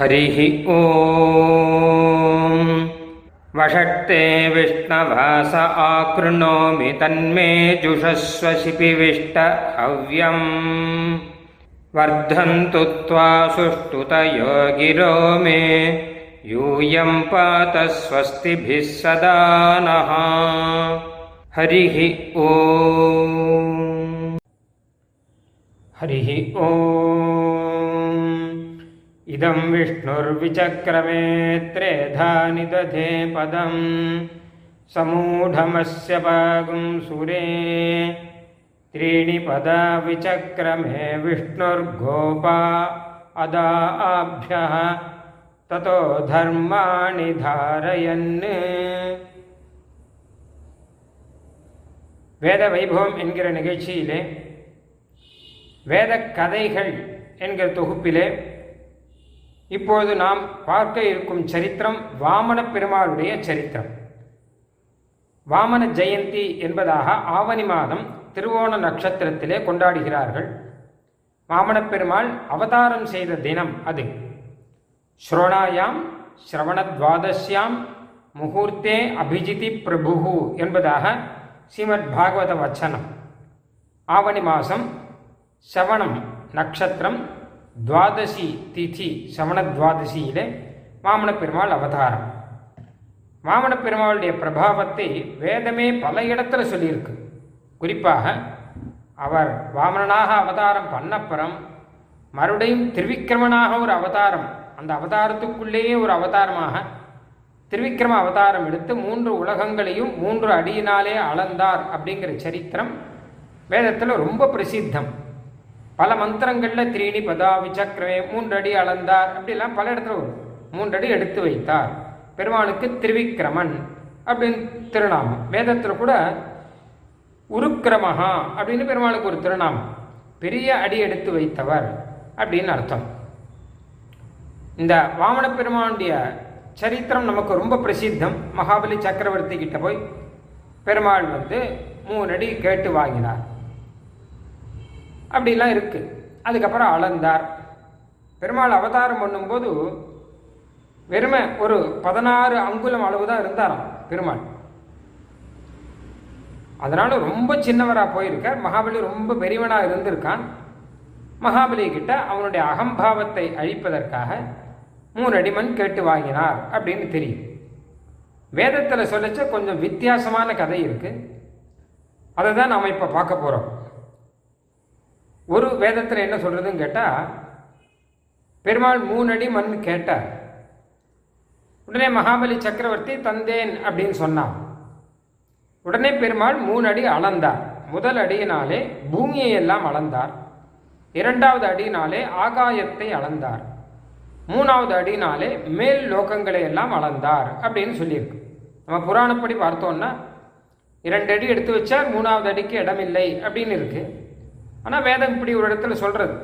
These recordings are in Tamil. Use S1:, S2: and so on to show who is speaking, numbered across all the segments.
S1: हरिः ॐ। वषट्ते विष्णवास आकृणोमि तन्मे जुषस्व शिपिविष्ट हव्यम्। वर्धन्तु त्वा सुष्ठुतयो गिरो मे। यूयं पात स्वस्तिभिः सदा नः। हरिः ॐ। हरिः ॐ इदं विष्णुर्विचक्रमे त्रेधा निदधे पदं समूढमस्य पागुं सुरे त्रीणि पदा विचक्रमे विष्णुर्गोपा अदाभ्यः ततो धर्माणि धारयन् வேத வைபவம் என்கிற நிகழ்ச்சியிலே வேத கதைகள் என்கிற தொகுப்பிலே இப்போது நாம் பார்க்க இருக்கும் சரித்திரம் வாமன பெருமாளுடைய சரித்திரம். வாமன ஜெயந்தி என்பதாக ஆவணி மாதம் திருவோண நட்சத்திரத்திலே கொண்டாடுகிறார்கள். வாமன பெருமாள் அவதாரம் செய்த தினம் அது. ஸ்ரோணாயாம் ஸ்ரவணத்வாதசியாம் முகூர்த்தே அபிஜிதி பிரபு என்பதாக ஸ்ரீமத் பாகவத வச்சனம். ஆவணி மாதம் சவணம் நட்சத்திரம் துவாதசி திதி சமண துவாதசியிலே மாமன பெருமாள் அவதாரம். மாமன பெருமாளுடைய பிரபாவத்தை வேதமே பல இடத்துல சொல்லியிருக்கு. குறிப்பாக அவர் வாமனனாக அவதாரம் பண்ணப்புறம் மறுபடியும் திருவிக்கிரமனாக ஒரு அவதாரம் அந்த அவதாரத்துக்குள்ளேயே ஒரு அவதாரமாக திருவிக்கிரம அவதாரம் எடுத்து மூன்று உலகங்களையும் மூன்று அடியினாலே அளந்தார் அப்படிங்கிற சரித்திரம் வேதத்தில் ரொம்ப பிரசித்தம். பல மந்திரங்களில் திரீணி பதா விசக்கரவே மூன்று அடி அளந்தார். அப்படிலாம் பல இடத்துல வரும். மூன்று அடி எடுத்து வைத்தார். பெருமானுக்கு திருவிக்கிரமன் அப்படின்னு திருநாமம். வேதத்தில் கூட உருக்கிரமஹா அப்படின்னு பெருமாளுக்கு ஒரு திருநாமம். பெரிய அடி எடுத்து வைத்தவர் அப்படின்னு அர்த்தம். இந்த வாமன பெருமானுடைய சரித்திரம் நமக்கு ரொம்ப பிரசித்தம். மகாபலி சக்கரவர்த்தி கிட்ட போய் பெருமாள் வந்து மூணு அடி கேட்டு வாங்கினார். அப்படிலாம் இருக்குது அதுக்கப்புறம் அளந்தார். பெருமாள் அவதாரம் பண்ணும்போது வெறுமை ஒரு பதினாறு அங்குலம் அளவு தான் இருந்தாராம் பெருமாள். அதனால ரொம்ப சின்னவராக போயிருக்கார். மகாபலி ரொம்ப பெரியவனாக இருந்திருக்கான். மகாபலி கிட்ட அவனுடைய அகம்பாவத்தை அழிப்பதற்காக மூணு அடிமன் கேட்டு வாங்கினார் அப்படின்னு தெரியும். வேதத்தில் சொல்லிச்ச கொஞ்சம் வித்தியாசமான கதை இருக்குது அதை தான் நாம் இப்போ பார்க்க போகிறோம் ஒரு வேதத்தில் என்ன சொல்கிறதுன்னு கேட்டால் பெருமாள் மூணு அடி மண் கேட்டார். உடனே மகாபலி சக்கரவர்த்தி தந்தேன் அப்படின்னு சொன்னான் உடனே பெருமாள் மூணு அடி அளந்தார். முதல் அடியினாலே பூமியை எல்லாம் அளந்தார். இரண்டாவது அடியினாலே ஆகாயத்தை அளந்தார். மூணாவது அடியினாலே மேல் லோகங்களை எல்லாம் அளந்தார் அப்படின்னு சொல்லியிருக்கு. நம்ம புராணப்படி பார்த்தோம்னா இரண்டு அடி எடுத்து வச்சார் மூணாவது அடிக்கு இடமில்லை அப்படின்னு இருக்குது ஆனால் வேதம் இப்படி ஒரு இடத்துல சொல்கிறது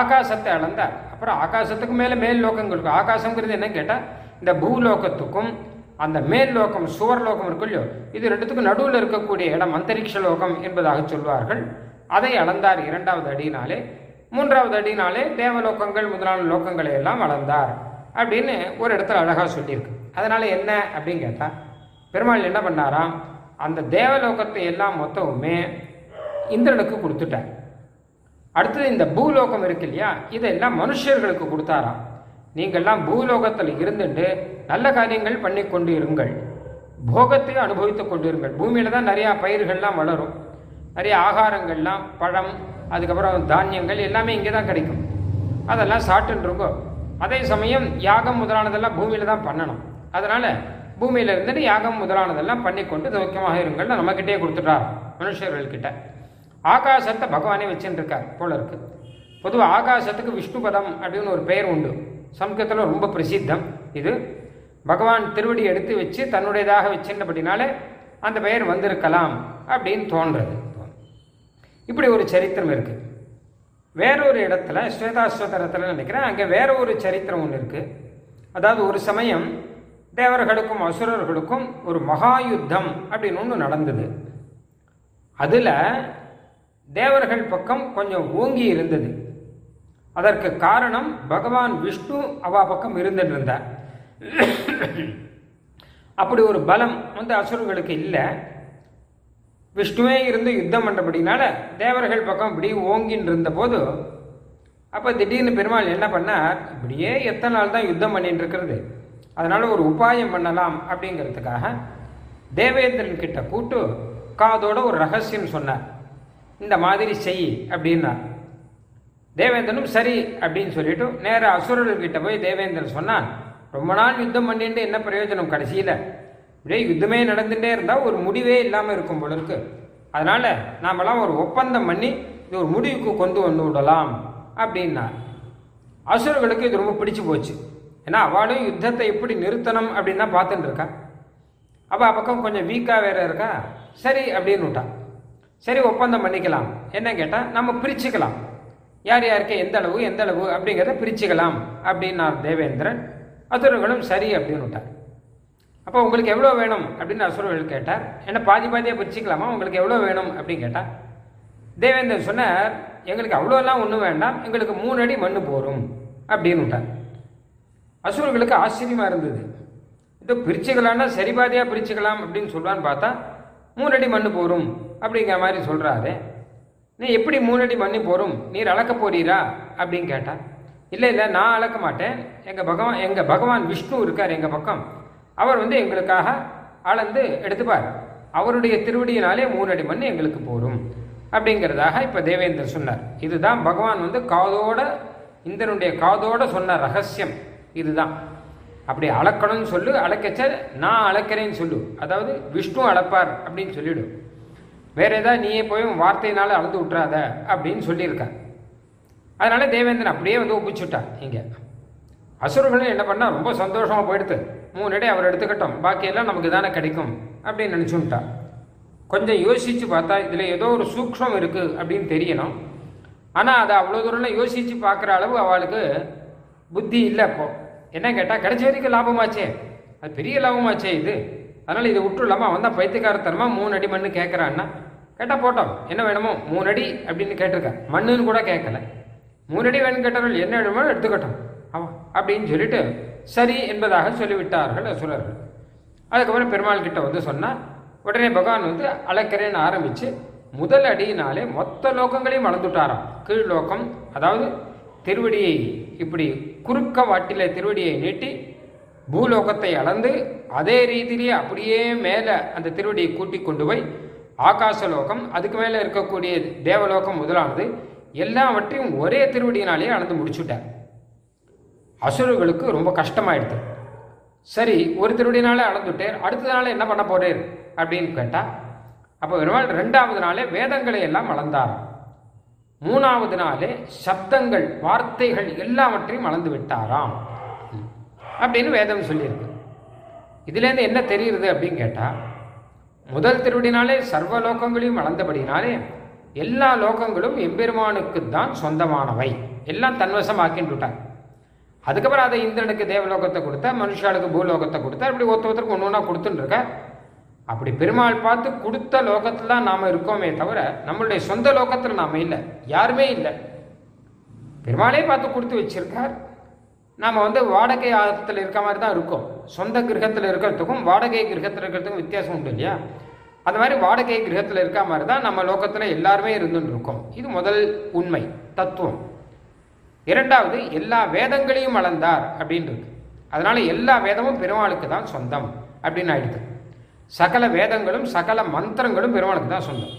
S1: ஆகாசத்தை அளந்தார். அப்புறம் ஆகாசத்துக்கு மேலே மேல் லோகங்களுக்கு ஆகாசங்கிறது என்ன கேட்டால் இந்த பூலோகத்துக்கும் அந்த மேல் லோகம் சுவர் லோகம் இருக்கு இல்லையோ இது ரெண்டுத்துக்கும் நடுவில் இருக்கக்கூடிய இடம் அந்தரிக்ஷ லோகம் என்பதாக சொல்வார்கள். அதை அளந்தார் இரண்டாவது அடியினாலே. மூன்றாவது அடினாலே தேவலோகங்கள் முதலான லோகங்களை எல்லாம் அளந்தார் அப்படின்னு ஒரு இடத்துல அழகாக சொல்லியிருக்கு. அதனால் என்ன அப்படின்னு கேட்டால் பெருமாள் என்ன பண்ணாராம்? அந்த தேவலோகத்தை எல்லாம் மொத்தமுமே இந்திரனுக்கு கொடுத்துட்டார். அடுத்தது இந்த பூலோகம் இருக்கு இல்லையா? இதெல்லாம் மனுஷர்களுக்கு கொடுத்தாராம். நீங்கள்லாம் பூலோகத்தில் இருந்துட்டு நல்ல காரியங்கள் பண்ணி கொண்டு இருங்கள் போகத்தை அனுபவித்து கொண்டு இருங்கள் பூமியில தான் நிறையா பயிர்கள்லாம் வளரும். நிறைய ஆகாரங்கள்லாம் பழம் அதுக்கப்புறம் தானியங்கள் எல்லாமே இங்கே தான் கிடைக்கும். அதெல்லாம் சாப்பிட்டுருங்கோ அதே சமயம் யாகம் முதலானதெல்லாம் பூமியில தான் பண்ணணும். அதனால பூமியில இருந்துட்டு யாகம் முதலானதெல்லாம் பண்ணி கொண்டு இருங்கள்னு இருங்கள் நம்மக்கிட்டே கொடுத்துட்டார் மனுஷர்கள்கிட்ட. ஆகாசத்தை பகவானே வச்சுருக்கார் போல இருக்கு. பொதுவாக ஆகாசத்துக்கு விஷ்ணுபதம் அப்படின்னு ஒரு பெயர் உண்டு. சம்ஸ்கிருதத்தில் ரொம்ப பிரசித்தம் இது. பகவான் திருவடி எடுத்து வச்சு தன்னுடையதாக வச்சிருந்தபடினாலே அந்த பெயர் வந்திருக்கலாம் அப்படின்னு தோன்றது. இப்படி ஒரு சரித்திரம் இருக்கு. வேறொரு இடத்துல ஸ்வேதாஸ்வதரத்தில் நினைக்கிறேன் அங்கே வேற ஒரு சரித்திரம் ஒன்று இருக்கு. அதாவது ஒரு சமயம் தேவர்களுக்கும் அசுரர்களுக்கும் ஒரு மகா யுத்தம் அப்படின்னு ஒன்று நடந்தது. அதில் தேவர்கள் பக்கம் கொஞ்சம் ஓங்கி இருந்தது. அதற்கு காரணம் பகவான் விஷ்ணு அவா பக்கம் இருந்துட்டு இருந்தார் அப்படி ஒரு பலம் வந்து அசுரர்களுக்கு இல்லை. விஷ்ணுவே இருந்து யுத்தம் பண்ணுறபடினால தேவர்கள் பக்கம் இப்படி ஓங்கின்னு இருந்த போது அப்போ திடீர்னு பெருமாள் என்ன பண்ணார்? இப்படியே எத்தனை நாள் தான் யுத்தம் பண்ணிட்டு இருக்கிறது. அதனால ஒரு உபாயம் பண்ணலாம் அப்படிங்கிறதுக்காக தேவேந்திரன் கிட்ட கூட்டு காதோட ஒரு ரகசியம் சொன்னார். இந்த மாதிரி செய் அப்படின்னா. தேவேந்திரனும் சரி அப்படின்னு சொல்லிட்டு நேர அசுரர்கிட்ட போய் தேவேந்திரன் சொன்னான் ரொம்ப நாள் யுத்தம் பண்ணிட்டு என்ன பிரயோஜனம் கடைசியில்? இப்படியே யுத்தமே நடந்துகிட்டே இருந்தால் ஒரு முடிவே இல்லாமல் இருக்கும் போல இருக்கு. அதனால நாமெல்லாம் ஒரு ஒப்பந்தம் பண்ணி இது ஒரு முடிவுக்கு கொண்டு வந்து விடலாம் அப்படின்னா அசுரர்களுக்கு இது ரொம்ப பிடிச்சு போச்சு. ஏன்னா அவளும் யுத்தத்தை எப்படி நிறுத்தணும்? அப்படின்னு தான் பார்த்துட்டு இருக்கா. அவள் பக்கம் கொஞ்சம் வீக்காக வேற இருக்கா? சரி அப்படின்னு விட்டான் சரி ஒப்பந்தம் பண்ணிக்கலாம். என்ன கேட்டால் நம்ம பிரிச்சுக்கலாம். யார் யாருக்கு எந்த அளவு எந்த அளவு அப்படிங்கிறத பிரிச்சுக்கலாம் அப்படின்னார் தேவேந்திரன். அசுரர்களும் சரி அப்படின்னு விட்டார். அப்போ உங்களுக்கு எவ்வளோ வேணும் அப்படின்னு அசுரர்கள் கேட்டார். என்ன பாதி பாதியாக பிரிச்சுக்கலாமா? உங்களுக்கு எவ்வளோ வேணும் அப்படின்னு கேட்டால் தேவேந்திரன் சொன்னார் எங்களுக்கு அவ்வளோலாம் ஒன்றும் வேண்டாம் எங்களுக்கு மூணு அடி மண் போகும் அப்படின்னு விட்டார். அசுரர்களுக்கு ஆச்சரியமாக இருந்தது. இது பிரிச்சுக்கலாம்னா சரி பாதியாக பிரிச்சுக்கலாம் அப்படின்னு சொல்லுவான்னு பார்த்தா மூணு அடி மண் போகும் அப்படிங்கிற மாதிரி சொல்கிறாரு நீ எப்படி மூணடி மண்ணி போரும்? நீர் அளக்க போறீரா? அப்படின்னு கேட்டா இல்லை இல்லை நான் அளக்க மாட்டேன். எங்கள் பகவான் எங்கள் பகவான் விஷ்ணு இருக்கார் எங்கள் பக்கம். அவர் வந்து எங்களுக்காக அளந்து எடுத்துப்பார். அவருடைய திருவடியினாலே மூணடி மண் எங்களுக்கு போரும். அப்படிங்கிறதாக இப்போ தேவேந்தர் சொன்னார். இதுதான் பகவான் வந்து காதோட இந்திரனுடைய காதோட சொன்ன ரகசியம். இதுதான். அப்படி அளக்கணும்னு சொல்லு அளக்கச்ச நான் அளக்கிறேன்னு சொல்லு. அதாவது விஷ்ணு அளப்பார் அப்படின்னு சொல்லிவிடும் வேற ஏதாவது நீயே போய் வார்த்தையினால் வார்த்தையினால அளந்து விட்றாத அப்படின்னு சொல்லியிருக்காங்க அதனால தேவேந்திரன் அப்படியே வந்து ஒப்பிச்சுட்டான் இங்கே அசுரர்களும் என்ன பண்ணால் ரொம்ப சந்தோஷமாக போயிடுது. மூணு அடி அவர் எடுத்துக்கிட்டோம். பாக்கியெல்லாம் நமக்கு தானே கிடைக்கும் அப்படின்னு நினச்சுட்டா கொஞ்சம் யோசித்து பார்த்தா இதில் ஏதோ ஒரு சூக்ஷம் இருக்குது அப்படின்னு தெரியணும். ஆனால் அதை அவ்வளோ தூரம்லாம் யோசித்து பார்க்குற அளவு அவளுக்கு புத்தி இல்லை அப்போ என்ன கேட்டால் கிடைச்ச வரைக்கும் லாபமாச்சே. அது பெரிய லாபமாச்சே இது. அதனால் இதை விட்டுலாமா தான் பைத்தியக்காரத்தனமாக மூணு அடி மண்ணு கேட்குறான்னா கேட்டால் போட்டோம். என்ன வேணுமோ? மூணு அடி அப்படின்னு கேட்டிருக்கேன் மண்ணுன்னு கூட கேட்கல மூணு அடி வேணும் கேட்டவர்கள் என்ன வேணுமோ எடுத்துக்கட்டும். அவ அப்படின்னு சொல்லிட்டு சரி என்பதாக சொல்லிவிட்டார்கள் அசுரர்கள். அதுக்கப்புறம் பெருமாள் கிட்ட வந்து சொன்னால் உடனே பகவான் வந்து அழைக்கிறேன்னு ஆரம்பித்து முதல் அடியினாலே மொத்த லோகங்களையும் வளர்ந்துட்டாராம் கீழ் லோகம் அதாவது திருவடியை இப்படி குறுக்க வாட்டில திருவடியை நீட்டி பூலோகத்தை அளந்து அதே ரீதியிலேயே அப்படியே மேலே அந்த திருவடியை கூட்டி கொண்டு போய் ஆகாசலோகம் அதுக்கு மேலே இருக்கக்கூடிய தேவலோகம் முதலானது எல்லாவற்றையும் ஒரே திருவடியினாலேயே அளந்து முடிச்சுட்டார். அசுரர்களுக்கு ரொம்ப கஷ்டமாயிடுது. சரி ஒரு திருவடினாலே அளந்துட்டேன் அடுத்த நாள் என்ன பண்ண போறேன்? அப்படின்னு கேட்டால் அப்போ பெருமாள் ரெண்டாவது நாளே வேதங்களை எல்லாம் அளந்தார் மூணாவது நாளே சப்தங்கள் வார்த்தைகள் எல்லாவற்றையும் அளந்து விட்டாராம். அப்படின்னு வேதம் சொல்லியிருக்கு. இதுலேருந்து என்ன தெரியுது அப்படின்னு கேட்டால் முதல் திருவடினாலே சர்வ லோகங்களையும் வளர்ந்தபடினாலே எல்லா லோகங்களும் எம்பெருமானுக்கு தான் சொந்தமானவை. எல்லாம் தன்வசமாக்கின்றுட்டார் அதுக்கப்புறம் அதை இந்திரனுக்கு தேவலோகத்தை கொடுத்தா மனுஷாளுக்கு பூலோகத்தை கொடுத்தா இப்படி ஒருத்த ஒருத்தருக்கு ஒன்று ஒன்றா கொடுத்துட்டுருக்க அப்படி பெருமாள் பார்த்து கொடுத்த லோகத்தில் தான் நாம் இருக்கோமே தவிர நம்மளுடைய சொந்த லோகத்தில் நாம் இல்லை. யாருமே இல்லை. பெருமாளே பார்த்து கொடுத்து வச்சிருக்கார். நாம் வந்து வாடகை ஆதத்தில் இருக்க மாதிரி தான் இருக்கோம். சொந்த கிரகத்தில் இருக்கிறதுக்கும் வாடகை கிரகத்தில் இருக்கிறதுக்கும் வித்தியாசம் உண்டு இல்லையா? அது மாதிரி வாடகை கிரகத்தில் இருக்க மாதிரி தான் நம்ம லோகத்தில் எல்லாருமே இருந்துன்னு இருக்கோம் இது முதல் உண்மை தத்துவம். இரண்டாவது எல்லா வேதங்களையும் அளந்தார் அப்படின்றது. அதனால் அதனால எல்லா வேதமும் பெருமாளுக்கு தான் சொந்தம் அப்படின்னு ஆயிடுது. சகல வேதங்களும் சகல மந்திரங்களும் பெருமாளுக்கு தான் சொந்தம்.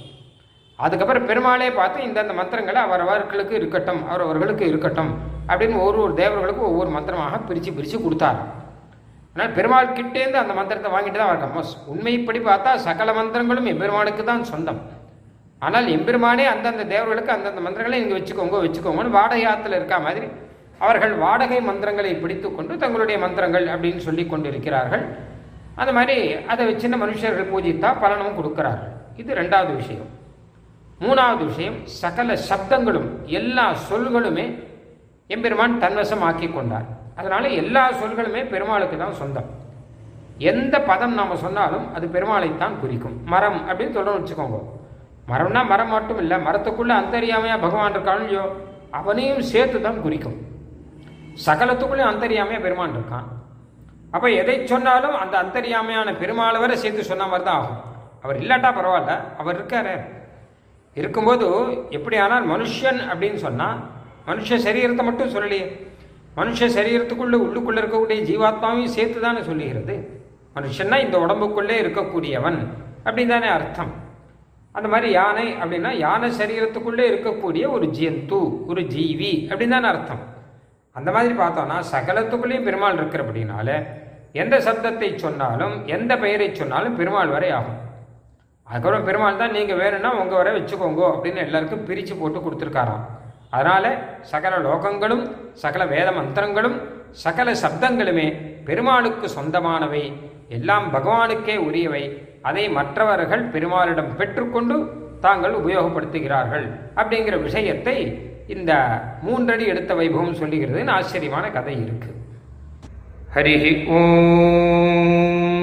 S1: அதுக்கப்புறம் பெருமாளே பார்த்து இந்தந்த மந்திரங்களை அவரவர்களுக்கு இருக்கட்டும் அவரவர்களுக்கு இருக்கட்டும் அப்படின்னு ஒரு ஒரு தேவர்களுக்கும் ஒவ்வொரு மந்திரமாக பிரித்து பிரித்து கொடுத்தார். ஆனால் பெருமாள் கிட்டேருந்து அந்த மந்திரத்தை வாங்கிட்டு தான் வரணும் உண்மைப்படி பார்த்தா சகல மந்திரங்களும் எம்பெருமானுக்கு தான் சொந்தம். ஆனால் எம்பெருமானே அந்தந்த தேவர்களுக்கு அந்தந்த மந்திரங்களை இங்கே வச்சுக்கோங்க வச்சுக்கோங்கன்னு வாடகை ஆற்றுல இருக்கா மாதிரி அவர்கள் வாடகை மந்திரங்களை பிடித்து கொண்டு தங்களுடைய மந்திரங்கள் அப்படின்னு சொல்லி கொண்டு இருக்கிறார்கள் அந்த மாதிரி அதை சின்ன மனுஷர்கள் பூஜித்தா பலனும் கொடுக்கிறார்கள். இது ரெண்டாவது விஷயம். மூணாவது விஷயம் சகல சப்தங்களும் எல்லா சொல்களுமே எம்பெருமான் தன்வசம் ஆக்கி கொண்டார். அதனால எல்லா சொல்களுமே பெருமாளுக்கு தான் சொந்தம். எந்த பதம் நாம் சொன்னாலும் அது பெருமாளைத்தான் குறிக்கும். மரம் அப்படின்னு சொல்லணும்னு வச்சுக்கோங்க. மரம்னா மரம் மட்டும் இல்லை மரத்துக்குள்ளே அந்தரியாமையா பகவான் இருக்கான் இல்லையோ அவனையும் சேர்த்து தான் குறிக்கும். சகலத்துக்குள்ளேயும் அந்தரியாமையாக பெருமான் இருக்கான். அப்போ எதை சொன்னாலும் அந்த அந்தரியாமையான பெருமாளை வரை சேர்த்து சொன்ன மாதிரி தான் ஆகும். அவர் இல்லாட்டா பரவாயில்ல அவர் இருக்காரு. இருக்கும்போது எப்படி ஆனால் மனுஷன் அப்படின்னு சொன்னால் மனுஷ சரீரத்தை மட்டும் சொல்லலையே. மனுஷ சரீரத்துக்குள்ளே உள்ளுக்குள்ளே இருக்கக்கூடிய ஜீவாத்மாவையும் சேர்த்து தானே சொல்லுகிறது. மனுஷன்னா இந்த உடம்புக்குள்ளே இருக்கக்கூடியவன் அப்படின்னு தானே அர்த்தம். அந்த மாதிரி யானை அப்படின்னா யானை சரீரத்துக்குள்ளே இருக்கக்கூடிய ஒரு ஜந்து ஒரு ஜீவி அப்படின்னு தானே அர்த்தம். அந்த மாதிரி பார்த்தோம்னா சகலத்துக்குள்ளேயும் பெருமாள் இருக்கிறபடினால எந்த சப்தத்தை சொன்னாலும் எந்த பெயரை சொன்னாலும் பெருமாள் வரை ஆகும். அதுக்கப்புறம் பெருமாள் தான் நீங்கள் வேணும்னா உங்கள் வரை வச்சுக்கோங்க அப்படின்னு எல்லாருக்கும் பிரித்து போட்டு கொடுத்துருக்காராம். அதனால் சகல லோகங்களும் சகல வேத மந்திரங்களும் சகல சப்தங்களுமே பெருமாளுக்கு சொந்தமானவை. எல்லாம் பகவானுக்கே உரியவை. அதை மற்றவர்கள் பெருமாளிடம் பெற்றுக்கொண்டு தாங்கள் உபயோகப்படுத்துகிறார்கள் அப்படிங்கிற விஷயத்தை இந்த மூன்றடி எடுத்த வைபவம் சொல்லுகிறதுன்னு ஆச்சரியமான கதை இருக்கு. ஹரி ஓம்.